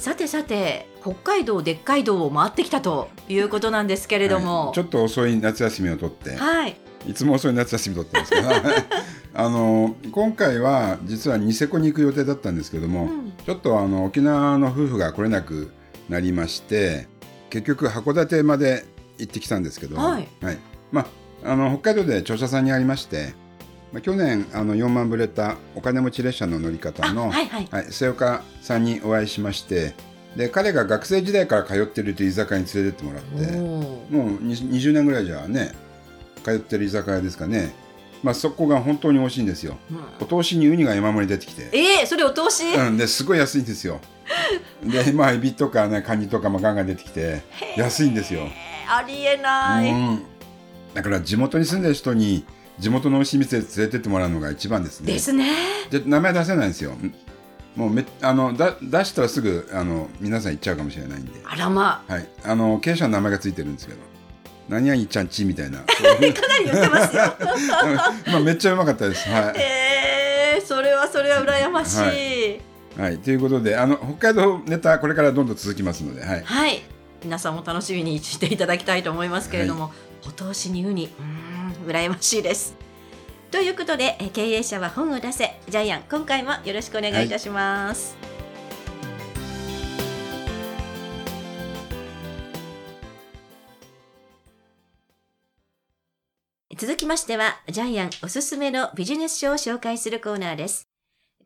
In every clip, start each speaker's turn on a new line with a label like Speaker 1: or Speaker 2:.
Speaker 1: さてさて北海道でっかい道を回ってきたということなんですけれども。
Speaker 2: はい。ちょっと遅い夏休みを取って、
Speaker 1: はい、
Speaker 2: いつも遅い夏休み取ってますけど、あの今回は実はニセコに行く予定だったんですけども、
Speaker 1: うん。
Speaker 2: ちょっとあの沖縄の夫婦が来れなくなりまして、結局函館まで行ってきたんですけど、
Speaker 1: はい。
Speaker 2: まああの北海道で著者さんにありまして、まあ去年あの4万ぶれたお金持ち列車の乗り方
Speaker 1: あ
Speaker 2: の
Speaker 1: はいはい。
Speaker 2: はい、末岡さんにお会いしましてで彼が学生時代から通ってるという居酒屋に連れてってもらってもうに20年ぐらいじゃね通ってる居酒屋ですかね、まあ、そこが本当に美味しいんですよ。
Speaker 1: うん。
Speaker 2: お通しにウニが山盛り出てきて、
Speaker 1: えー、それお通し、
Speaker 2: うん、ですごい安いんですよ。で まあエビとかねカニとかもガンガン出てきて安いんですよ、
Speaker 1: えーありえない、
Speaker 2: うん、だから地元に住んでる人に地元の美味しい店連れてってもらうのが一番ですね。
Speaker 1: ですね。
Speaker 2: で名前出せないんですよ。もうめあのだ出したらすぐあの皆さん行っちゃうかもしれないんで、
Speaker 1: あらま。
Speaker 2: はい、あの経営者の名前がついてるんですけど。何々ちゃんちみたいな。
Speaker 1: かなり言ってますよ。
Speaker 2: まあめっちゃうまかったです。は
Speaker 1: えー、それはそれは羨ましい。
Speaker 2: は
Speaker 1: はい。
Speaker 2: はい、ということであの北海道ネタこれからどんどん続きますので、はい、
Speaker 1: 皆さんも楽しみにしていただきたいと思いますけれども、お通しにウニうーん羨ましいです。ということでえ経営者は本を出せジャイアン今回もよろしくお願いいたします、続きましてはジャイアンおすすめのビジネス書を紹介するコーナーです。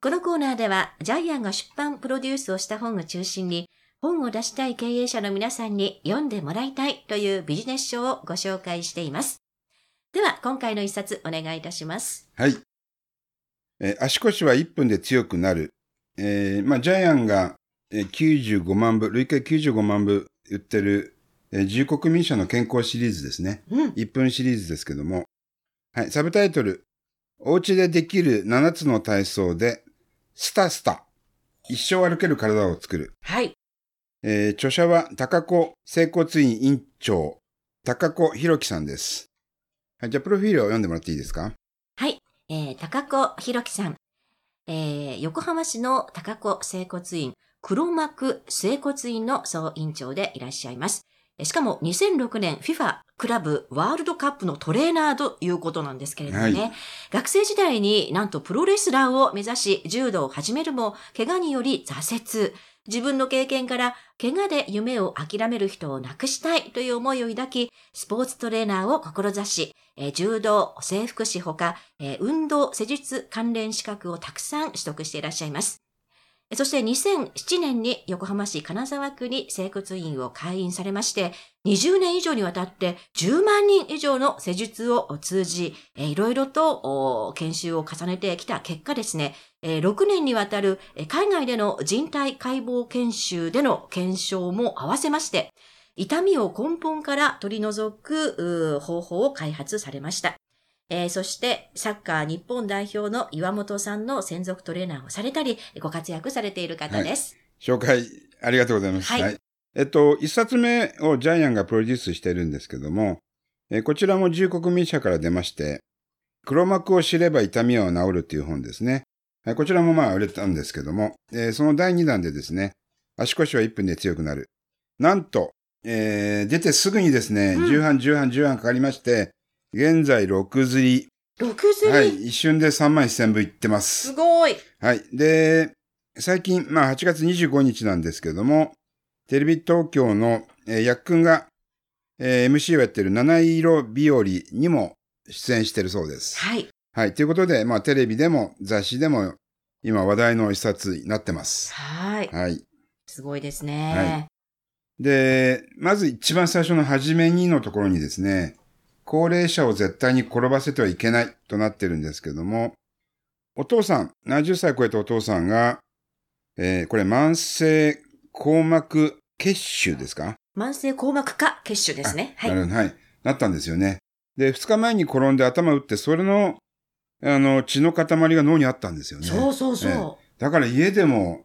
Speaker 1: このコーナーではジャイアンが出版プロデュースをした本を中心に本を出したい経営者の皆さんに読んでもらいたいというビジネス書をご紹介しています。では、今回の一冊お願いいたします。
Speaker 2: はいえー足腰は1分で強くなる、えーまあ、ジャイアンがえー95万部累計95万部売ってる、えー自由国民社の健康シリーズですね
Speaker 1: うん。
Speaker 2: 1分シリーズですけども、はい、サブタイトル、お家でできる7つの体操で、スタスタ、一生歩ける体を作る。
Speaker 1: はい。
Speaker 2: えー著者は高子整骨院院長、高子博樹さんです。はい、じゃあ、プロフィールを読んでもらっていいですか？
Speaker 1: はい。えー、高子博樹さん。えー、横浜市の高子整骨院、黒幕整骨院の総院長でいらっしゃいます。えしかも2006年 FIFA クラブワールドカップのトレーナーということなんですけれどもね、
Speaker 2: はい
Speaker 1: 学生時代になんとプロレスラーを目指し柔道を始めるも怪我により挫折。自分の経験から怪我で夢を諦める人をなくしたいという思いを抱き、スポーツトレーナーを志し、え柔道、整復師ほか、運動施術関連資格をたくさん取得していらっしゃいます。そして2007年に横浜市金沢区に整骨院を開院されまして、20年以上にわたって10万人以上の施術を通じ、いろいろと研修を重ねてきた結果ですね、6年にわたる海外での人体解剖研修での検証も合わせまして、痛みを根本から取り除く方法を開発されました。えーそして、サッカー日本代表の岩本さんの専属トレーナーをされたり、ご活躍されている方です。
Speaker 2: 紹介ありがとうございます。
Speaker 1: はい
Speaker 2: えっと、一冊目をジャイアンがプロデュースしてるんですけども、えーこちらも自由国民社から出まして、黒幕を知れば痛みは治るっていう本ですね。はいこちらもまあ売れたんですけども、えーその第2弾でですね、足腰は1分で強くなる。なんと、えー出てすぐにですね、
Speaker 1: うん
Speaker 2: 重版、重版、重版かかりまして、現在6釣り。
Speaker 1: 6釣り、
Speaker 2: はい、一瞬で3万1000部いってます
Speaker 1: す。ごい
Speaker 2: はい。で、最近、まあ8月25日なんですけども、テレビ東京の、えー、やっくんが、えー MC をやってる七色日和にも出演してるそうです。
Speaker 1: はい。
Speaker 2: はい。ということで、まあテレビでも雑誌でも今話題の一冊になってます。
Speaker 1: はい。
Speaker 2: はい。
Speaker 1: すごいですね。
Speaker 2: で、まず一番最初の初めにのところにですね、高齢者を絶対に転ばせてはいけないとなってるんですけども、お父さん、70歳超えたお父さんが、えーこれ慢性硬膜血腫ですか？
Speaker 1: 慢性硬膜下血腫ですね。はい。
Speaker 2: なるほどはい。なったんですよね。で、二日前に転んで頭打って、それの、あの、血の塊が脳にあったんですよね。
Speaker 1: そうそうそう。
Speaker 2: ええだから家でも、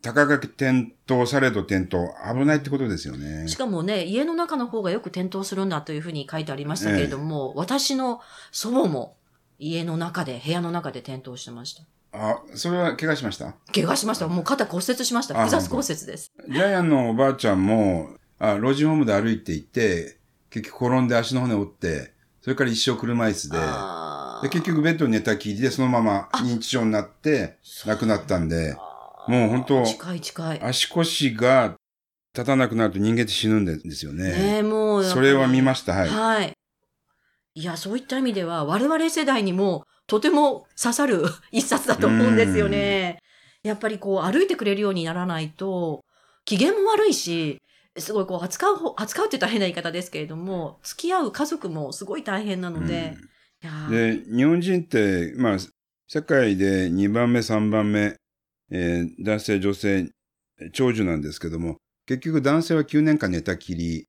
Speaker 2: たかが転倒されど転倒、危ないってことですよね
Speaker 1: し。かもね、家の中の方がよく転倒するんだというふうに書いてありましたけれども、私の祖母も家の中で、部屋の中で転倒してました。
Speaker 2: あ、それは怪我しました？
Speaker 1: 怪我しました。もう肩骨折しました。
Speaker 2: あ
Speaker 1: 複雑骨折です。
Speaker 2: ジャイアンのおばあちゃんも、あ、老人ホームで歩いていて、結局転んで足の骨を折って、それから一生車椅子で、で結局ベッドに寝たきりでそのまま認知症になって亡くなったんで、もう本当
Speaker 1: 近い近い。
Speaker 2: 足腰が立たなくなると人間って死ぬんですよね。
Speaker 1: ねえ、もう。
Speaker 2: それは見ま
Speaker 1: し
Speaker 2: した、はい。
Speaker 1: はい。いや、そういった意味では、我々世代にもとても刺さる 一冊だと思うんですよね。やっぱりこう、歩いてくれるようにならないと、機嫌も悪いし、すごいこう、扱う方、扱うって言ったら変な言い方ですけれども、付き合う家族もすごい大変なので、
Speaker 2: で、日本人って、まあ、世界で2番目、3番目、えー男性、女性、長寿なんですけども、結局男性は9年間寝たきり、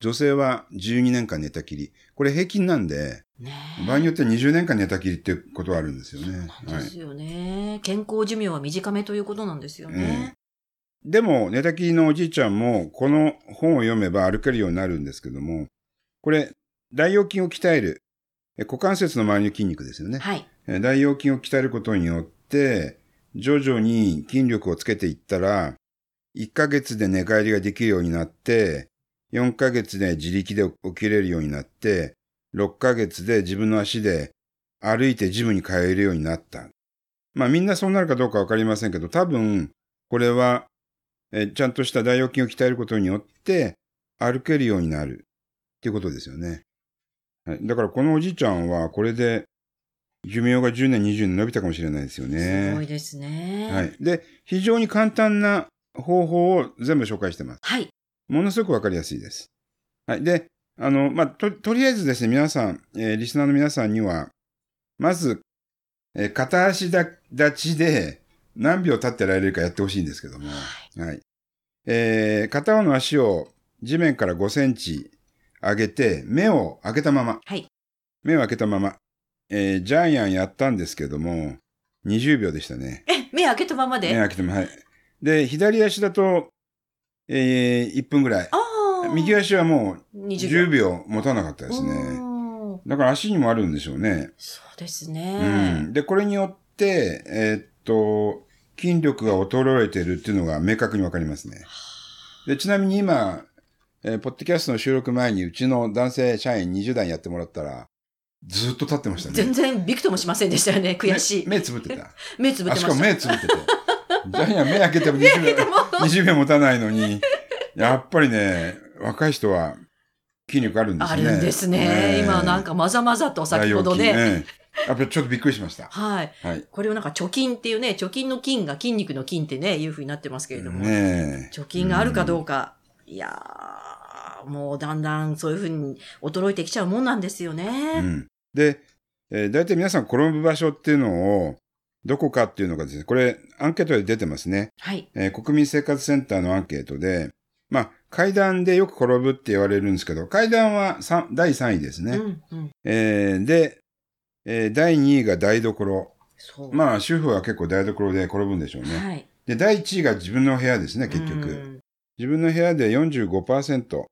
Speaker 2: 女性は12年間寝たきり。これ平均なんで、
Speaker 1: ね
Speaker 2: 場合によっては20年間寝たきりっていうことはあるんですよね。
Speaker 1: なんですよね、健康寿命は短めということなんですよね。
Speaker 2: でも、寝たきりのおじいちゃんも、この本を読めば歩けるようになるんですけども、これ、大腰筋を鍛える、え股関節の周りの筋肉ですよね。
Speaker 1: はい。
Speaker 2: え大腰筋を鍛えることによって、徐々に筋力をつけていったら、1ヶ月で寝返りができるようになって、4ヶ月で自力で起きれるようになって、6ヶ月で自分の足で歩いてジムに通えるようになった。まあみんなそうなるかどうかわかりませんけど、多分、これは、えちゃんとした大腰筋を鍛えることによって、歩けるようになるっていうことですよね。はい、だからこのおじいちゃんは、これで、寿命が10年、20年伸びたかもしれないですよね。
Speaker 1: すごいですね。
Speaker 2: はい。で、非常に簡単な方法を全部紹介してます。
Speaker 1: はい。
Speaker 2: ものすごくわかりやすいです。はい。で、あの、まあ、と、とりあえずですね、皆さん、えーリスナーの皆さんには、まず、えー片足だ立ちで何秒立ってられるかやってほしいんですけども、はい。えー片方の足を地面から5センチ上げて、目を開けたまま、
Speaker 1: はい。
Speaker 2: 目を開けたまま、えージャイアンやったんですけども、20秒でしたね。
Speaker 1: え、目開けたままで？
Speaker 2: 目開けても、はい。で、左足だと、えー1分ぐらい。
Speaker 1: ああ。
Speaker 2: 右足はもう
Speaker 1: 20
Speaker 2: 10秒持たなかったですね。
Speaker 1: うん
Speaker 2: だから足にもあるんでしょうね。
Speaker 1: そうです
Speaker 2: う
Speaker 1: ね。
Speaker 2: ん。で、これによって、えーっと、筋力が衰えてるっていうのが明確にわかりますね。で、ちなみに今、えーポッドキャストの収録前にうちの男性社員20代やってもらったら、ずっと立ってましたね。
Speaker 1: 全然ビクともしませんでしたよね。悔しい。
Speaker 2: 目目つぶってた。
Speaker 1: 目つぶっ
Speaker 2: あ、しかも
Speaker 1: てました。
Speaker 2: 目つぶってて。ジャイアン目開けても20秒、20秒持たないのに、やっぱりね、若い人は筋力あるんですね。
Speaker 1: あるんですね。今なん
Speaker 2: か
Speaker 1: かまざまざと先ほどね。
Speaker 2: ね。やっぱりちょっとびっくりしました。
Speaker 1: はい。
Speaker 2: はい。
Speaker 1: これをなんか貯金っていうね、貯金の金が筋肉の筋ってね、いう風になってますけれども。
Speaker 2: ねえ。
Speaker 1: 貯金があるかど
Speaker 2: う
Speaker 1: うか。いやー、もうだんだんそういう風に衰えてきちゃうもんなんですよ
Speaker 2: ん。う
Speaker 1: ね。
Speaker 2: ん。で、えー大体皆さん転ぶ場所っていうのを、どこかっていうのがですね、これ、アンケートで出てますね。
Speaker 1: はい。
Speaker 2: えー国民生活センターのアンケートで、まあ、階段でよく転ぶって言われるんですけど、階段は三第3位ですね。
Speaker 1: うん、うん。
Speaker 2: えーで、えー第2位が台所。まあ、主婦は結構台所で転ぶんでしょうね。
Speaker 1: はい。
Speaker 2: で、第1位が自分の部屋ですね、結局。
Speaker 1: うん
Speaker 2: 自分の部屋で45%、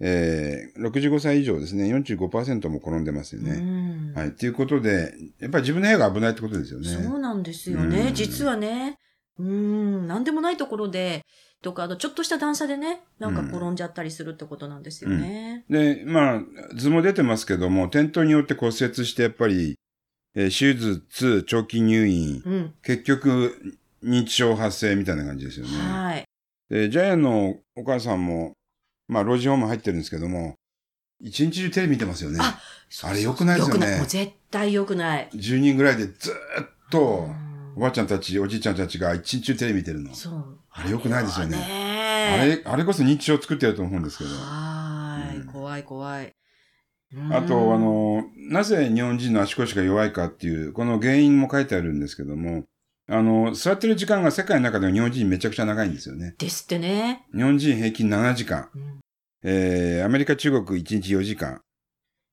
Speaker 2: えー、65歳以上ですね、45%も転んでますよ
Speaker 1: う
Speaker 2: ね。
Speaker 1: ん
Speaker 2: はい。ということで、やっぱり自分の部屋が危ないってことですよね。
Speaker 1: そうなんですよ
Speaker 2: う
Speaker 1: ね。
Speaker 2: ん
Speaker 1: 実はね、うん、なんでもないところで、とか、あの、ちょっとした段差でね、なんか転んじゃったりするってことなんですよね。
Speaker 2: で、まあ、図も出てますけども、転倒によって骨折して、やっぱり、えー手術、長期入院、
Speaker 1: うん。
Speaker 2: 結局、認知症発生みたいな感じですよね。
Speaker 1: はい。
Speaker 2: で、ジャイアンのお母さんも、まあ、老人ホーム入ってるんですけども、一日中テレビ見てますよね。
Speaker 1: あそうそう
Speaker 2: あれ良くないですよね
Speaker 1: 良くない。もう絶対良くない。
Speaker 2: 10人ぐらいでずーっと、
Speaker 1: うん
Speaker 2: おばあちゃんたち、おじいちゃんたちが一日中テレビ見てるの。
Speaker 1: そう。
Speaker 2: あれ良くないですよね
Speaker 1: ね
Speaker 2: あれ、あれこそ認知症を作ってると思うんですけど。
Speaker 1: はーい、
Speaker 2: うん
Speaker 1: 怖い怖い。
Speaker 2: あと、あ、の、なぜ日本人の足腰が弱いかっていう、この原因も書いてあるんですけども、あの、座ってる時間が世界の中でも日本人めちゃくちゃ長いんですよね。
Speaker 1: ですってね。
Speaker 2: 日本人平均7時間。
Speaker 1: うん
Speaker 2: えー、アメリカ、中国1日4時間。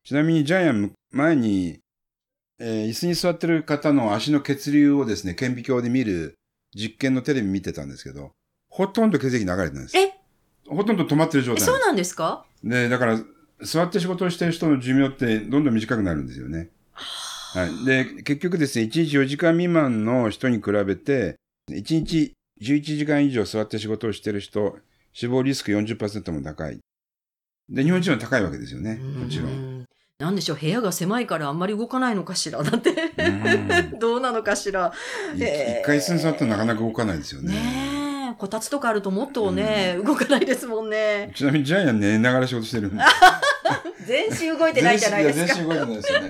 Speaker 2: ちなみにジャイアン前に、えー椅子に座ってる方の足の血流をですね、顕微鏡で見る実験のテレビ見てたんですけど、ほとんど血液流れてないんです。
Speaker 1: え？
Speaker 2: ほとんど止まってる状態
Speaker 1: そうなんですか？
Speaker 2: す。で、だから、座って仕事をしてる人の寿命ってどんどん短くなるんですよね。はい。で、結局ですね、1日4時間未満の人に比べて、1日11時間以上座って仕事をしてる人、死亡リスク40%も高い。で、日本人は高いわけですよね。もちろ。
Speaker 1: うんんなんでしょう、部屋が狭いからあんまり動かないのかしら？だって
Speaker 2: う、
Speaker 1: どうなのかしら？
Speaker 2: 一回椅子に座ったらなかなか動かないですよね。
Speaker 1: こたつとかあるともっとね、動かないですもんね。
Speaker 2: ちなみにジャイアン寝ながら仕事してるんで。
Speaker 1: 全身動いてないじゃないですか。
Speaker 2: 全身動いてないですよね。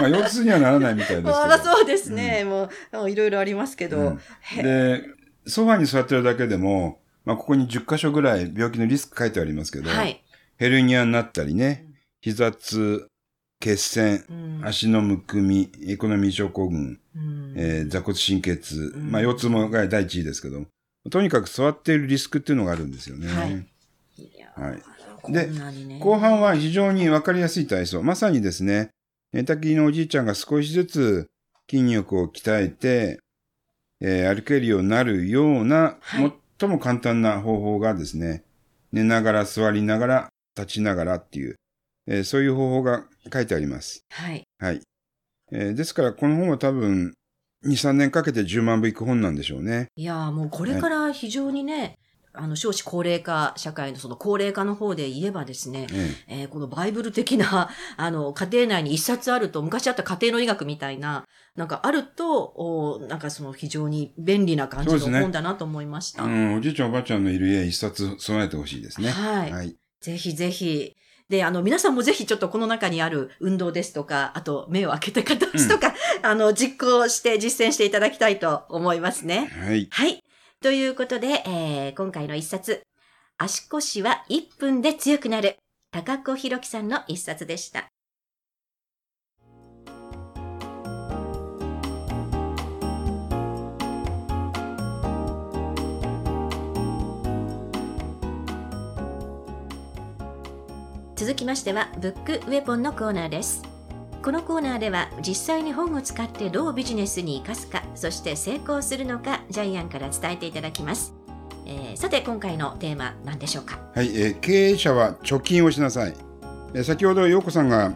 Speaker 2: まあ、腰痛にはならないみたいですけど。
Speaker 1: まあ、そうですね。もうもう、いろいろありますけど。
Speaker 2: うん
Speaker 1: へ
Speaker 2: で、ソファに座ってるだけでも、まあ、ここに10箇所ぐらい病気のリスク書いてありますけど、
Speaker 1: はい。
Speaker 2: ヘルニアになったりね、膝痛、血栓、
Speaker 1: うん
Speaker 2: 足のむくみ、エコノミー症候群、
Speaker 1: うん
Speaker 2: えー座骨神経痛、
Speaker 1: うん
Speaker 2: まあ、腰痛もが第一位ですけど、とにかく座っているリスクっていうのがあるんですよね。
Speaker 1: はい
Speaker 2: はい
Speaker 1: こ
Speaker 2: で
Speaker 1: ね
Speaker 2: 後半は非常にわかりやすい体操。まさにですね、寝たきりのおじいちゃんが少しずつ筋力を鍛えて、えー歩けるようになるような、
Speaker 1: はい
Speaker 2: 最も簡単な方法がですね、寝ながら座りながら立ちながらっていう、えーそういう方法が書いてあります。
Speaker 1: はい。
Speaker 2: はい。えーですから、この本は多分、2、3年かけて10万部いく本なんでしょうね。
Speaker 1: いやーもうこれから非常にね、あの少子高齢化社会のその高齢化の方で言えばですね、
Speaker 2: え
Speaker 1: えーこのバイブル的な、あの、家庭内に一冊あると、昔あった家庭の医学みたいな、なんかあると、おなんかその非常に便利な感じの本だなと思いました。
Speaker 2: えうん、おじいちゃんおばあちゃんのいる家一冊備えてほしいですね。
Speaker 1: はい
Speaker 2: はい。
Speaker 1: ぜひぜひ。で、あの、皆さんもぜひちょっとこの中にある運動ですとか、あと目を開けて片足とか、あの、実行して実践していただきたいと思いますね。
Speaker 2: はい。
Speaker 1: はい。ということで、えー今回の一冊、足腰は1分で強くなる、高子弘樹さんの一冊でした。続きましては、ブックウェポンのコーナーです。このコーナーでは実際に本を使ってどうビジネスに生かすかそして成功するのかジャイアンから伝えていただきます、えーさて今回のテーマ何でしょうか？
Speaker 2: はい、えー経営者は貯金をしなさい。えー先ほど陽子さんが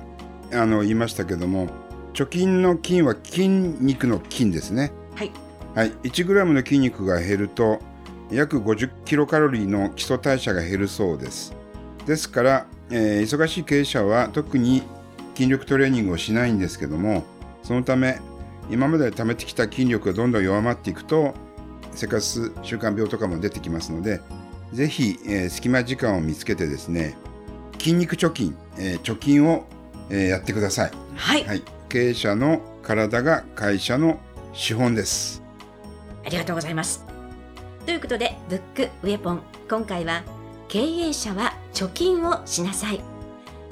Speaker 2: あの言いましたけども、貯金の金は筋肉の筋ですね。
Speaker 1: はい
Speaker 2: はい、1グラムの筋肉が減ると約50キロカロリーの基礎代謝が減るそうです。ですから、えー忙しい経営者は特に筋力トレーニングをしないんですけども、そのため今まで貯めてきた筋力がどんどん弱まっていくと生活習慣病とかも出てきますので、ぜひ、えー隙間時間を見つけてですね、筋肉貯金、えー貯金を、えーやってください。
Speaker 1: はい、
Speaker 2: はい。経営者の体が会社の資本です。
Speaker 1: ありがとうございますということでブックウェポン今回は経営者は貯金をしなさい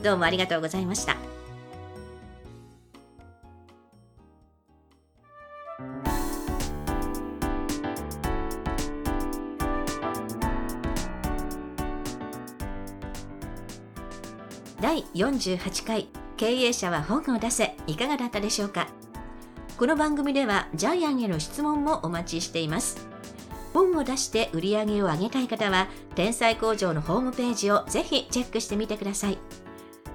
Speaker 1: どうもありがとうございました第48回経営者は本を出せいかがだったでしょうか？この番組ではジャイアンへの質問もお待ちしています。本を出して売り上げを上げたい方は天才工場のホームページをぜひチェックしてみてください。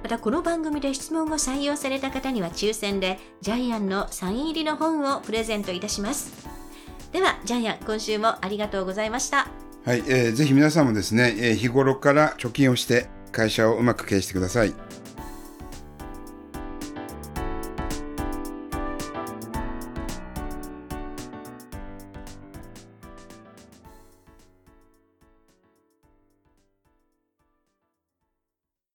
Speaker 1: またこの番組で質問を採用された方には抽選でジャイアンのサイン入りの本をプレゼントいたしますではジャイアン今週もありがとうございました
Speaker 2: はい、えーぜひ皆さんもですね、えー日頃から貯金をして会社をうまく経営してください。